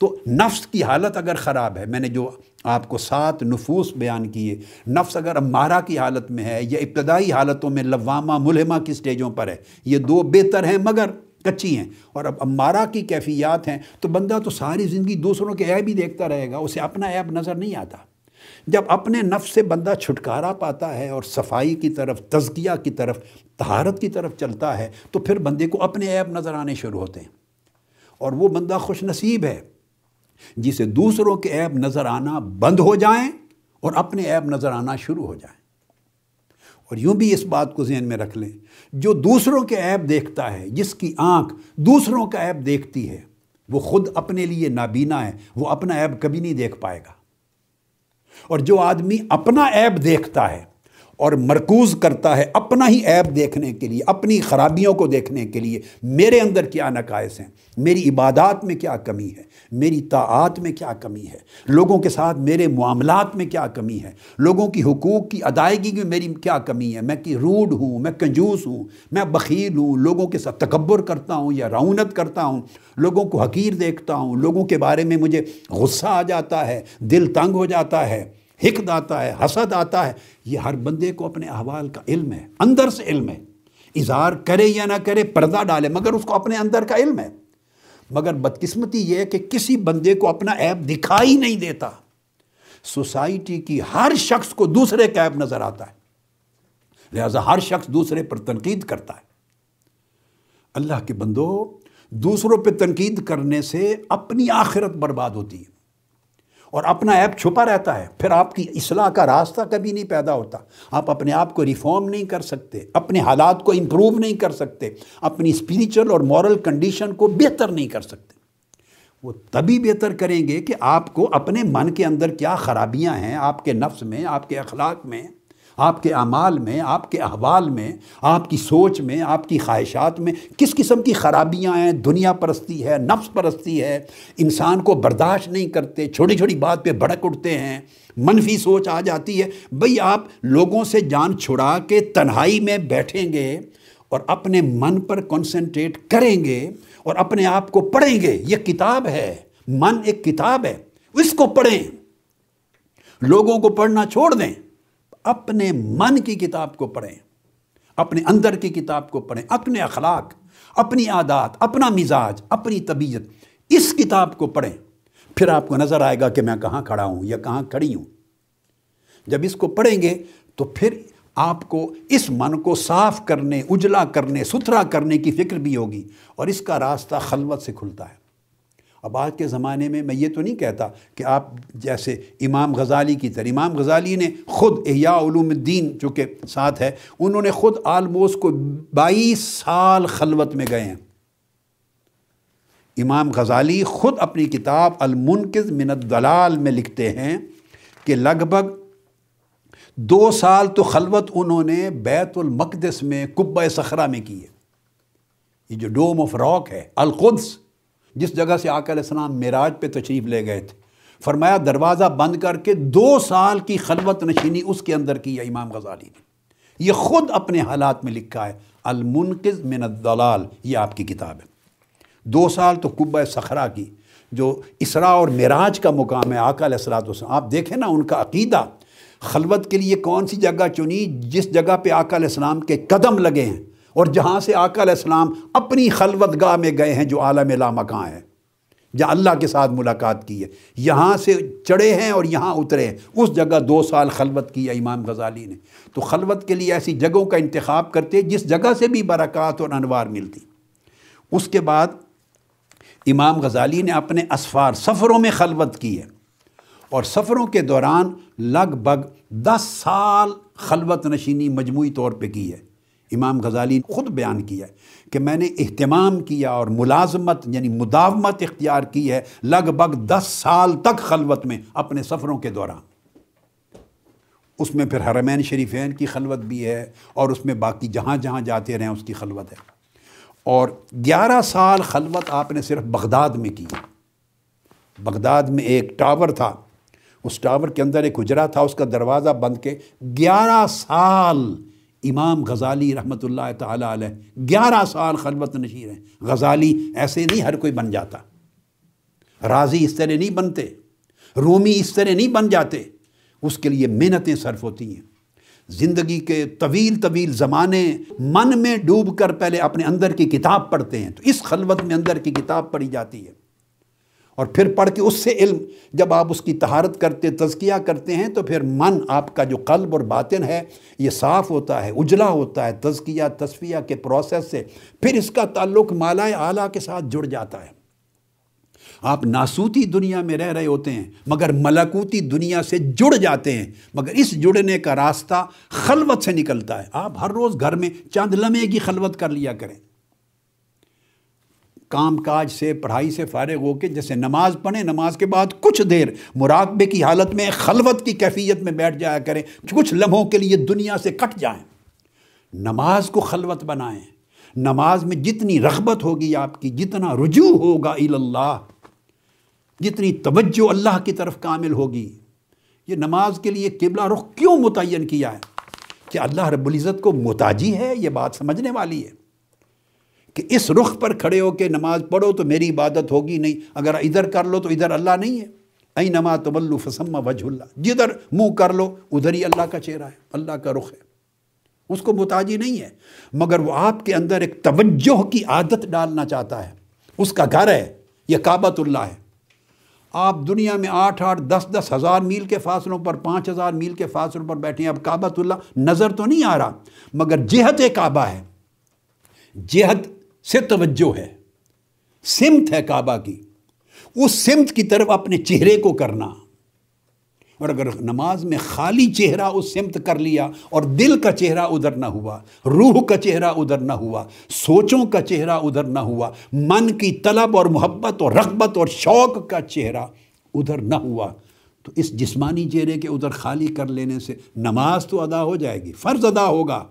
تو نفس کی حالت اگر خراب ہے، میں نے جو آپ کو سات نفوس بیان کیے، نفس اگر امارہ کی حالت میں ہے یا ابتدائی حالتوں میں لوامہ ملحمہ کی سٹیجوں پر ہے، یہ دو بہتر ہیں مگر کچی ہیں۔ اور اب امارہ کی کیفیات ہیں تو بندہ تو ساری زندگی دوسروں کے عیب ہی دیکھتا رہے گا، اسے اپنا عیب نظر نہیں آتا۔ جب اپنے نفس سے بندہ چھٹکارا پاتا ہے اور صفائی کی طرف، تزکیہ کی طرف تہارت کی طرف چلتا ہے، تو پھر بندے کو اپنے عیب نظر آنے شروع ہوتے ہیں۔ اور وہ بندہ خوش نصیب ہے۔ جسے دوسروں کے عیب نظر آنا بند ہو جائیں اور اپنے عیب نظر آنا شروع ہو جائیں۔ اور یوں بھی اس بات کو ذہن میں رکھ لیں، جو دوسروں کے عیب دیکھتا ہے، جس کی آنکھ دوسروں کا عیب دیکھتی ہے، وہ خود اپنے لیے نابینا ہے، وہ اپنا عیب کبھی نہیں دیکھ پائے گا۔ اور جو آدمی اپنا عیب دیکھتا ہے اور مرکوز کرتا ہے اپنا ہی عیب دیکھنے کے لیے، اپنی خرابیوں کو دیکھنے کے لیے، میرے اندر کیا نقائص ہیں؟ میری عبادات میں کیا کمی ہے؟ میری طاعات میں کیا کمی ہے؟ لوگوں کے ساتھ میرے معاملات میں کیا کمی ہے؟ لوگوں کی حقوق کی ادائیگی میں میری کیا کمی ہے؟ میں کہ روڈ ہوں، میں کنجوس ہوں، میں بخیل ہوں، لوگوں کے ساتھ تکبر کرتا ہوں یا رونت کرتا ہوں، لوگوں کو حقیر دیکھتا ہوں، لوگوں کے بارے میں مجھے غصہ آ جاتا ہے، دل تنگ ہو جاتا ہے۔ حقد آتا ہے، حسد آتا ہے۔ یہ ہر بندے کو اپنے احوال کا علم ہے، اندر سے علم ہے۔ اظہار کرے یا نہ کرے، پردہ ڈالے، مگر اس کو اپنے اندر کا علم ہے۔ مگر بدقسمتی یہ ہے کہ کسی بندے کو اپنا ایپ دکھائی نہیں دیتا۔ سوسائٹی کی ہر شخص کو دوسرے کا ایپ نظر آتا ہے۔ لہذا ہر شخص دوسرے پر تنقید کرتا ہے۔ اللہ کے بندو، دوسروں پہ تنقید کرنے سے اپنی آخرت برباد ہوتی ہے۔ اور اپنا ایپ چھپا رہتا ہے۔ پھر آپ کی اصلاح کا راستہ کبھی نہیں پیدا ہوتا۔ آپ اپنے آپ کو ریفارم نہیں کر سکتے۔ اپنے حالات کو امپروو نہیں کر سکتے۔ اپنی اسپریچل اور مورل کنڈیشن کو بہتر نہیں کر سکتے۔ وہ تبھی بہتر کریں گے کہ آپ کو اپنے من کے اندر کیا خرابیاں ہیں، آپ کے نفس میں، آپ کے اخلاق میں۔ آپ کے اعمال میں، آپ کے احوال میں، آپ کی سوچ میں، آپ کی خواہشات میں کس قسم کی خرابیاں ہیں، دنیا پرستی ہے، نفس پرستی ہے، انسان کو برداشت نہیں کرتے، چھوٹی چھوٹی بات پہ بھڑک اٹھتے ہیں، منفی سوچ آ جاتی ہے۔ بھئی آپ لوگوں سے جان چھڑا کے تنہائی میں بیٹھیں گے اور اپنے من پر کنسنٹریٹ کریں گے اور اپنے آپ کو پڑھیں گے۔ یہ کتاب ہے، من ایک کتاب ہے۔ اس کو پڑھیں۔ لوگوں کو پڑھنا چھوڑ دیں۔ اپنے من کی کتاب کو پڑھیں، اپنے اندر کی کتاب کو پڑھیں، اپنے اخلاق، اپنی عادات، اپنا مزاج، اپنی طبیعت، اس کتاب کو پڑھیں۔ پھر آپ کو نظر آئے گا کہ میں کہاں کھڑا ہوں یا کہاں کھڑی ہوں۔ جب اس کو پڑھیں گے تو پھر آپ کو اس من کو صاف کرنے، اجلا کرنے، ستھرا کرنے کی فکر بھی ہوگی اور اس کا راستہ خلوت سے کھلتا ہے۔ اب آج کے زمانے میں میں یہ تو نہیں کہتا کہ آپ جیسے امام غزالی کی طرح، امام غزالی نے خود احیاء علوم الدین جو کہ ساتھ ہے، انہوں نے خود آلموس کو بائیس سال خلوت میں گئے ہیں۔ امام غزالی خود اپنی کتاب المنکز من الدلال میں لکھتے ہیں کہ لگ بھگ دو سال تو خلوت انہوں نے بیت المقدس میں کبہ سخرہ میں کی ہے۔ یہ جو ڈوم آف راک ہے، القدس جس جگہ سے آقا علیہ السلام معراج پہ تشریف لے گئے تھے۔ فرمایا، دروازہ بند کر کے دو سال کی خلوت نشینی اس کے اندر کی ہے، امام غزالی نے۔ یہ خود اپنے حالات میں لکھا ہے، المنقذ من الدلال یہ آپ کی کتاب ہے۔ دو سال تو کبہ سخرا کی، جو اسرا اور معراج کا مقام ہے، آقا علیہ السلاۃ والسلام، آپ دیکھیں نا ان کا عقیدہ۔ خلوت کے لیے کون سی جگہ چنی، جس جگہ پہ آقا علیہ السلام کے قدم لگے ہیں۔ اور جہاں سے آقا علیہ السلام اپنی خلوت گاہ میں گئے ہیں جو عالم لا مکاں ہے جہاں اللہ کے ساتھ ملاقات کی ہے۔ یہاں سے چڑھے ہیں اور یہاں اترے ہیں۔ اس جگہ دو سال خلوت کی ہے امام غزالی نے۔ تو خلوت کے لیے ایسی جگہوں کا انتخاب کرتے جس جگہ سے بھی برکات اور انوار ملتی۔ اس کے بعد امام غزالی نے اپنے اسفار سفروں میں خلوت کی ہے۔ اور سفروں کے دوران لگ بھگ دس سال خلوت نشینی مجموعی طور پہ کی ہے۔ امام غزالی نے خود بیان کیا ہے کہ میں نے اہتمام کیا اور ملازمت یعنی مداومت اختیار کی ہے لگ بھگ دس سال تک خلوت میں اپنے سفروں کے دوران۔ اس میں پھر حرمین شریفین کی خلوت بھی ہے اور اس میں باقی جہاں جہاں جاتے رہیں اس کی خلوت ہے۔ اور گیارہ سال خلوت آپ نے صرف بغداد میں کی۔ بغداد میں ایک ٹاور تھا۔ اس ٹاور کے اندر ایک اجرا تھا، اس کا دروازہ بند کے گیارہ سال امام غزالی رحمۃ اللہ تعالیٰ علیہ گیارہ سال خلوت نشیر ہیں۔ غزالی ایسے نہیں ہر کوئی بن جاتا۔ راضی اس طرح نہیں بنتے۔ رومی اس طرح نہیں بن جاتے۔ اس کے لیے محنتیں صرف ہوتی ہیں۔ زندگی کے طویل طویل زمانے من میں ڈوب کر پہلے اپنے اندر کی کتاب پڑھتے ہیں۔ تو اس خلوت میں اندر کی کتاب پڑھی جاتی ہے۔ اور پھر پڑھ کے اس سے علم۔ جب آپ اس کی تہارت کرتے، تزکیہ کرتے ہیں، تو پھر من آپ کا جو قلب اور باطن ہے، یہ صاف ہوتا ہے، اجلا ہوتا ہے۔ تزکیہ تصفیہ کے پروسیس سے پھر اس کا تعلق مالا اعلیٰ کے ساتھ جڑ جاتا ہے۔ آپ ناسوتی دنیا میں رہ رہے ہوتے ہیں، مگر ملکوتی دنیا سے جڑ جاتے ہیں۔ مگر اس جڑنے کا راستہ خلوت سے نکلتا ہے۔ آپ ہر روز گھر میں چاند لمحے کی خلوت کر لیا کریں۔ کام کاج سے، پڑھائی سے فارغ ہو کے جیسے نماز پڑھیں، نماز کے بعد کچھ دیر مراقبے کی حالت میں، خلوت کی کیفیت میں بیٹھ جایا کریں، کچھ لمحوں کے لیے دنیا سے کٹ جائیں۔ نماز کو خلوت بنائیں۔ نماز میں جتنی رغبت ہوگی آپ کی، جتنا رجوع ہوگا اللہ، جتنی توجہ اللہ کی طرف کامل ہوگی۔ یہ نماز کے لیے قبلہ رخ کیوں متعین کیا ہے؟ کہ اللہ رب العزت کو متاجی ہے، یہ بات سمجھنے والی ہے۔ کہ اس رخ پر کھڑے ہو کے نماز پڑھو تو میری عبادت ہوگی نہیں۔ اگر ادھر کر لو تو ادھر اللہ نہیں ہے۔ ائی نما طبل فسم وجہ اللہ۔ جدھر منہ کر لو، ادھر ہی اللہ کا چہرہ ہے، اللہ کا رخ ہے۔ اس کو متاجی نہیں ہے۔ مگر وہ آپ کے اندر ایک توجہ کی عادت ڈالنا چاہتا ہے۔ اس کا گھر ہے، یہ کعبۃ اللہ ہے۔ آپ دنیا میں آٹھ آٹھ دس دس ہزار میل کے فاصلوں پر، پانچ ہزار میل کے فاصلوں پر بیٹھے ہیں۔ اب کعبۃ اللہ نظر تو نہیں آ رہا، مگر جہت کعبہ ہے۔ جہت سے توجہ ہے، سمت ہے کعبہ کی۔ اس سمت کی طرف اپنے چہرے کو کرنا۔ اور اگر نماز میں خالی چہرہ اس سمت کر لیا اور دل کا چہرہ ادھر نہ ہوا، روح کا چہرہ ادھر نہ ہوا، سوچوں کا چہرہ ادھر نہ ہوا، من کی طلب اور محبت اور رغبت اور شوق کا چہرہ ادھر نہ ہوا، تو اس جسمانی چہرے کے ادھر خالی کر لینے سے نماز تو ادا ہو جائے گی، فرض ادا ہوگا۔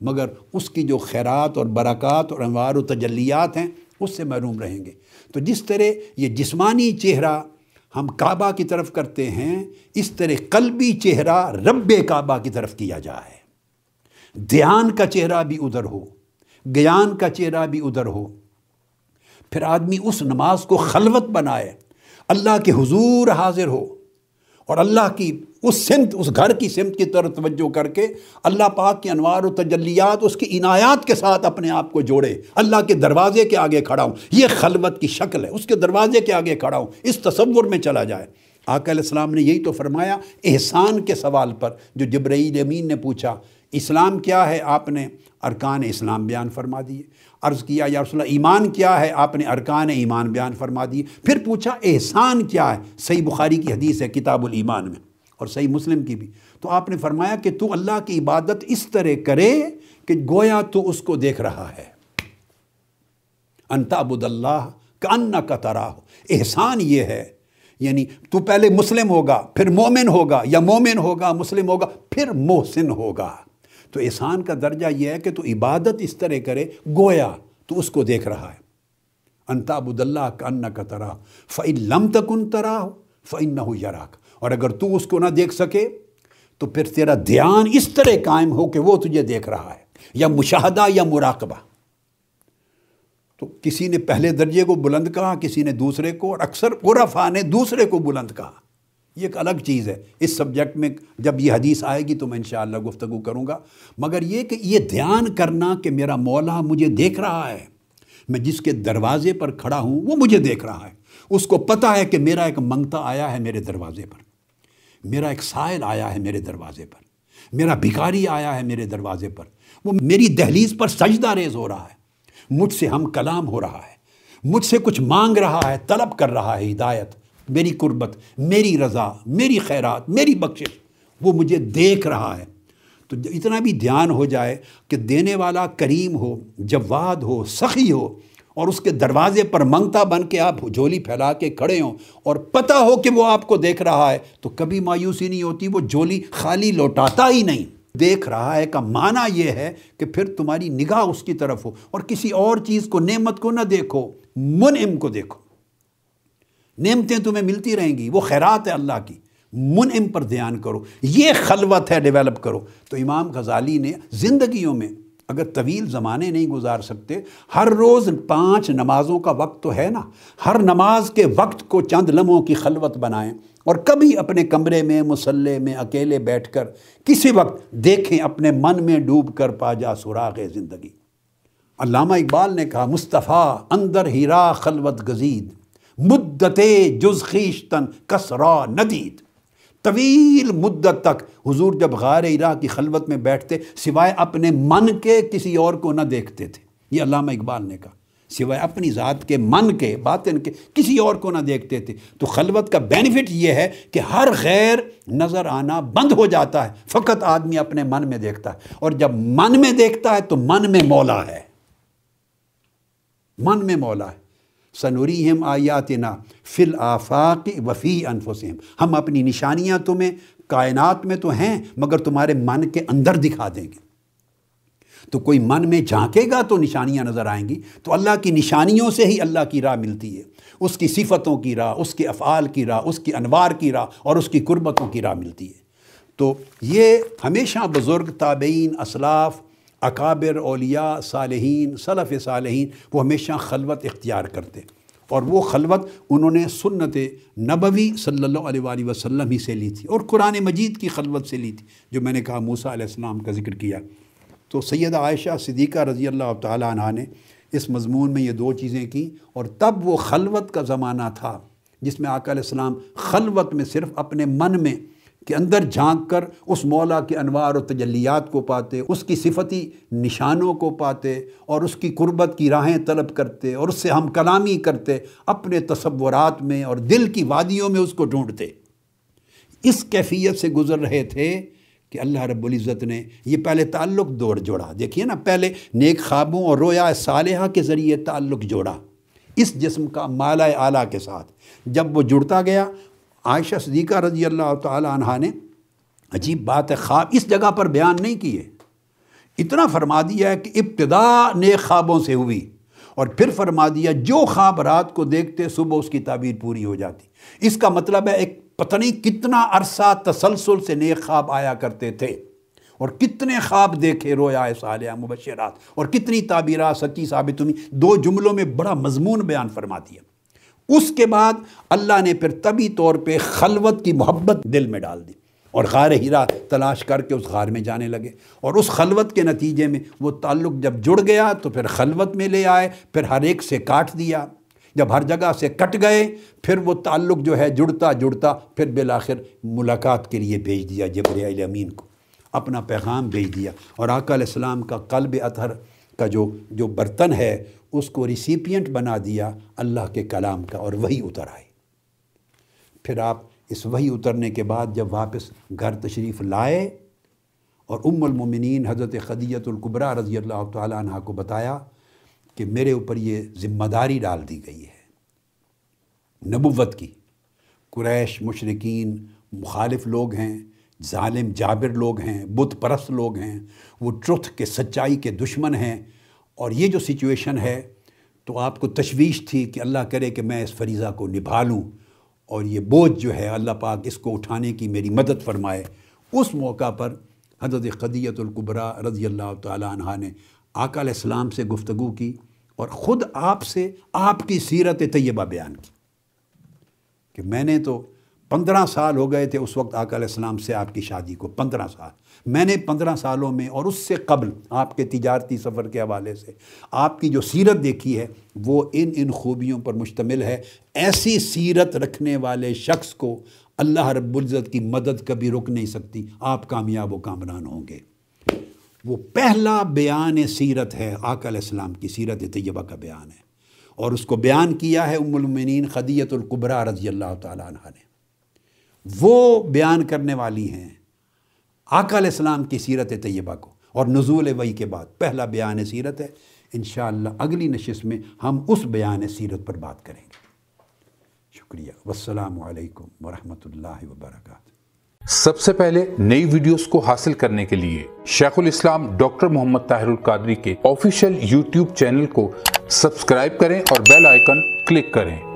مگر اس کی جو خیرات اور برکات اور انوار و تجلیات ہیں، اس سے محروم رہیں گے۔ تو جس طرح یہ جسمانی چہرہ ہم کعبہ کی طرف کرتے ہیں، اس طرح قلبی چہرہ رب کعبہ کی طرف کیا جائے۔ دھیان کا چہرہ بھی ادھر ہو، گیان کا چہرہ بھی ادھر ہو۔ پھر آدمی اس نماز کو خلوت بنائے، اللہ کے حضور حاضر ہو۔ اور اللہ کی اس سمت، اس گھر کی سمت کی طرف توجہ کر کے اللہ پاک کے انوار و تجلیات اس کی عنایات کے ساتھ اپنے آپ کو جوڑے۔ اللہ کے دروازے کے آگے کھڑا ہوں۔ یہ خلوت کی شکل ہے۔ اس کے دروازے کے آگے کھڑا ہوں۔ اس تصور میں چلا جائے۔ آقا علیہ السلام نے یہی تو فرمایا، احسان کے سوال پر جو جبرائیل امین نے پوچھا، اسلام کیا ہے؟ آپ نے ارکان اسلام بیان فرما دیے۔ عرض کیا، یا رسول اللہ، ایمان کیا ہے؟ آپ نے ارکان ایمان بیان فرما دیے۔ پھر پوچھا، احسان کیا ہے؟ صحیح بخاری کی حدیث ہے کتاب الایمان میں اور صحیح مسلم کی بھی۔ تو آپ نے فرمایا کہ تو اللہ کی عبادت اس طرح کرے کہ گویا تو اس کو دیکھ رہا ہے۔ انتابد اللہ کا ان کا ترا احسان یہ ہے یعنی تو پہلے مسلم ہوگا، پھر مومن ہوگا یا مومن ہوگا، مسلم ہوگا، پھر محسن ہوگا۔ تو احسان کا درجہ یہ ہے کہ تو عبادت اس طرح کرے، گویا تو اس کو دیکھ رہا ہے۔ انتا بد اللہ کا ان کا ترا فعل لم تکن ترا ہو فعن نہ ہو یراک۔ اور اگر تو اس کو نہ دیکھ سکے، تو پھر تیرا دھیان اس طرح قائم ہو کہ وہ تجھے دیکھ رہا ہے، یا مشاہدہ یا مراقبہ۔ تو کسی نے پہلے درجے کو بلند کہا، کسی نے دوسرے کو، اور اکثر عرفا نے دوسرے کو بلند کہا۔ یہ ایک الگ چیز ہے۔ اس سبجیکٹ میں جب یہ حدیث آئے گی تو میں انشاءاللہ گفتگو کروں گا۔ مگر یہ کہ یہ دھیان کرنا کہ میرا مولا مجھے دیکھ رہا ہے، میں جس کے دروازے پر کھڑا ہوں، وہ مجھے دیکھ رہا ہے۔ اس کو پتہ ہے کہ میرا ایک منگتا آیا ہے میرے دروازے پر۔ میرا ایک سائل آیا ہے میرے دروازے پر۔ میرا بھکاری آیا ہے میرے دروازے پر۔ وہ میری دہلیز پر سجدہ ریز ہو رہا ہے۔ مجھ سے ہم کلام ہو رہا ہے۔ مجھ سے کچھ مانگ رہا ہے، طلب کر رہا ہے ہدایت۔ میری قربت، میری رضا، میری خیرات، میری بخشش، وہ مجھے دیکھ رہا ہے۔ تو اتنا بھی دھیان ہو جائے کہ دینے والا کریم ہو، جواد ہو، سخی ہو، اور اس کے دروازے پر منگتا بن کے آپ جھولی پھیلا کے کھڑے ہوں اور پتہ ہو کہ وہ آپ کو دیکھ رہا ہے، تو کبھی مایوسی نہیں ہوتی، وہ جھولی خالی لوٹاتا ہی نہیں۔ دیکھ رہا ہے کا معنی یہ ہے کہ پھر تمہاری نگاہ اس کی طرف ہو اور کسی اور چیز کو، نعمت کو نہ دیکھو، منعم کو دیکھو۔ نعمتیں تمہیں ملتی رہیں گی، وہ خیرات ہے اللہ کی۔ منعم پر دھیان کرو، یہ خلوت ہے ڈیولپ کرو۔ تو امام غزالی نے زندگیوں میں اگر طویل زمانے نہیں گزار سکتے، ہر روز پانچ نمازوں کا وقت تو ہے نا۔ ہر نماز کے وقت کو چند لمحوں کی خلوت بنائیں اور کبھی اپنے کمرے میں، مسلح میں، اکیلے بیٹھ کر کسی وقت دیکھیں، اپنے من میں ڈوب کر پا جا سراغ زندگی۔ علامہ اقبال نے کہا، مصطفیٰ اندر ہیرا خلوت گزید۔ مدت جز خیشتن کسرا ندید۔ طویل مدت تک حضور جب غار عراق کی خلوت میں بیٹھتے، سوائے اپنے من کے کسی اور کو نہ دیکھتے تھے۔ یہ علامہ اقبال نے کہا، سوائے اپنی ذات کے من کے، باطن کے کسی اور کو نہ دیکھتے تھے۔ تو خلوت کا بینیفٹ یہ ہے کہ ہر غیر نظر آنا بند ہو جاتا ہے۔ فقط آدمی اپنے من میں دیکھتا ہے۔ اور جب من میں دیکھتا ہے تو من میں مولا ہے۔ من میں مولا ہے۔ سنوریم آیاتنا فل آفاق وفی انفسم ہم اپنی نشانیاں تمہیں کائنات میں تو ہیں، مگر تمہارے من کے اندر دکھا دیں گے۔ تو کوئی من میں جھانکے گا تو نشانیاں نظر آئیں گی۔ تو اللہ کی نشانیوں سے ہی اللہ کی راہ ملتی ہے۔ اس کی صفتوں کی راہ، اس کے افعال کی راہ، اس کی انوار کی راہ اور اس کی قربتوں کی راہ ملتی ہے۔ تو یہ ہمیشہ بزرگ تابعین، اسلاف اکابر، اولیاء، صالحین صلف صالحین، وہ ہمیشہ خلوت اختیار کرتے اور وہ خلوت انہوں نے سنت نبوی صلی اللہ علیہ وآلہ وسلم ہی سے لی تھی اور قرآن مجید کی خلوت سے لی تھی، جو میں نے کہا موسیٰ علیہ السلام کا ذکر کیا۔ تو سید عائشہ صدیقہ رضی اللہ تعالیٰ عنہ نے اس مضمون میں یہ دو چیزیں کی اور تب وہ خلوت کا زمانہ تھا جس میں آقا علیہ السلام خلوت میں صرف اپنے من میں کے اندر جھانک کر اس مولا کے انوار و تجلیات کو پاتے، اس کی صفتی نشانوں کو پاتے اور اس کی قربت کی راہیں طلب کرتے اور اس سے ہم کلامی کرتے، اپنے تصورات میں اور دل کی وادیوں میں اس کو ڈھونڈتے۔ اس کیفیت سے گزر رہے تھے کہ اللہ رب العزت نے یہ پہلے تعلق دوڑ جوڑا۔ دیکھیے نا، پہلے نیک خوابوں اور رویا صالحہ کے ذریعے تعلق جوڑا۔ اس جسم کا مالا اعلیٰ کے ساتھ جب وہ جڑتا گیا عائشہ صدیقہ رضی اللہ تعالی عنہ نے عجیب بات ہے، خواب اس جگہ پر بیان نہیں کیے۔ اتنا فرما دیا ہے کہ ابتدا نیک خوابوں سے ہوئی اور پھر فرما دیا جو خواب رات کو دیکھتے صبح اس کی تعبیر پوری ہو جاتی۔ اس کا مطلب ہے ایک پتہ نہیں کتنا عرصہ تسلسل سے نیک خواب آیا کرتے تھے اور کتنے خواب دیکھے رویا صالحہ مبشرات اور کتنی تعبیرات سچی ثابت ہوئی دو جملوں میں بڑا مضمون بیان فرما دیا۔ اس کے بعد اللہ نے پھر طبی طور پہ خلوت کی محبت دل میں ڈال دی اور غار ہیرا تلاش کر کے اس غار میں جانے لگے اور اس خلوت کے نتیجے میں وہ تعلق جب جڑ گیا تو پھر خلوت میں لے آئے، پھر ہر ایک سے کاٹ دیا۔ جب ہر جگہ سے کٹ گئے، پھر وہ تعلق جو ہے جڑتا جڑتا پھر بالآخر ملاقات کے لیے بھیج دیا جبریل امین کو۔ اپنا پیغام بھیج دیا۔ اور آقا علیہ السلام کا قلب اطہر کا جو جو برتن ہے اس کو ریسیپینٹ بنا دیا اللہ کے کلام کا اور وہی اتر آئی پھر آپ اس وہی اترنے کے بعد جب واپس گھر تشریف لائے اور ام المومنین حضرت خدیت القبرہ رضی اللہ تعالیٰ عنہ کو بتایا کہ میرے اوپر یہ ذمہ داری ڈال دی گئی ہے۔ نبوت کی۔ قریش مشرقین مخالف لوگ ہیں، ظالم جابر لوگ ہیں، بت پرست لوگ ہیں، وہ ٹرتھ کے، سچائی کے دشمن ہیں۔ اور یہ جو سچویشن ہے تو آپ کو تشویش تھی کہ اللہ کرے کہ میں اس فریضہ کو نبھا لوں اور یہ بوجھ جو ہے اللہ پاک اس کو اٹھانے کی میری مدد فرمائے۔ اس موقع پر حضرت قدیت القبرہ رضی اللہ تعالیٰ عنہ نے آقا علیہ السلام سے گفتگو کی اور خود آپ سے آپ کی سیرت طیبہ بیان کی کہ میں نے تو پندرہ سال ہو گئے تھے اس وقت آقا علیہ السلام سے آپ کی شادی کو، پندرہ سال۔ میں نے پندرہ سالوں میں اور اس سے قبل آپ کے تجارتی سفر کے حوالے سے آپ کی جو سیرت دیکھی ہے، وہ ان ان خوبیوں پر مشتمل ہے۔ ایسی سیرت رکھنے والے شخص کو اللہ رب العزت کی مدد کبھی رک نہیں سکتی۔ آپ کامیاب و کامران ہوں گے۔ وہ پہلا بیان سیرت ہے، آقا علیہ السلام کی سیرت طیبہ کا بیان ہے۔ اور اس کو بیان کیا ہے ام المنین خدیت القبرہ رضی اللہ تعالیٰ عنہ نے۔ وہ بیان کرنے والی ہیں آقا علیہ السلام کی سیرت طیبہ کو اور نزول وئی کے بعد پہلا بیان سیرت ہے۔ انشاءاللہ اگلی نشست میں ہم اس بیان سیرت پر بات کریں گے۔ شکریہ۔ والسلام علیکم ورحمۃ اللہ وبرکاتہ۔ سب سے پہلے نئی ویڈیوز کو حاصل کرنے کے لیے شیخ الاسلام ڈاکٹر محمد طاہر القادری کے آفیشیل یوٹیوب چینل کو سبسکرائب کریں اور بیل آئیکن کلک کریں۔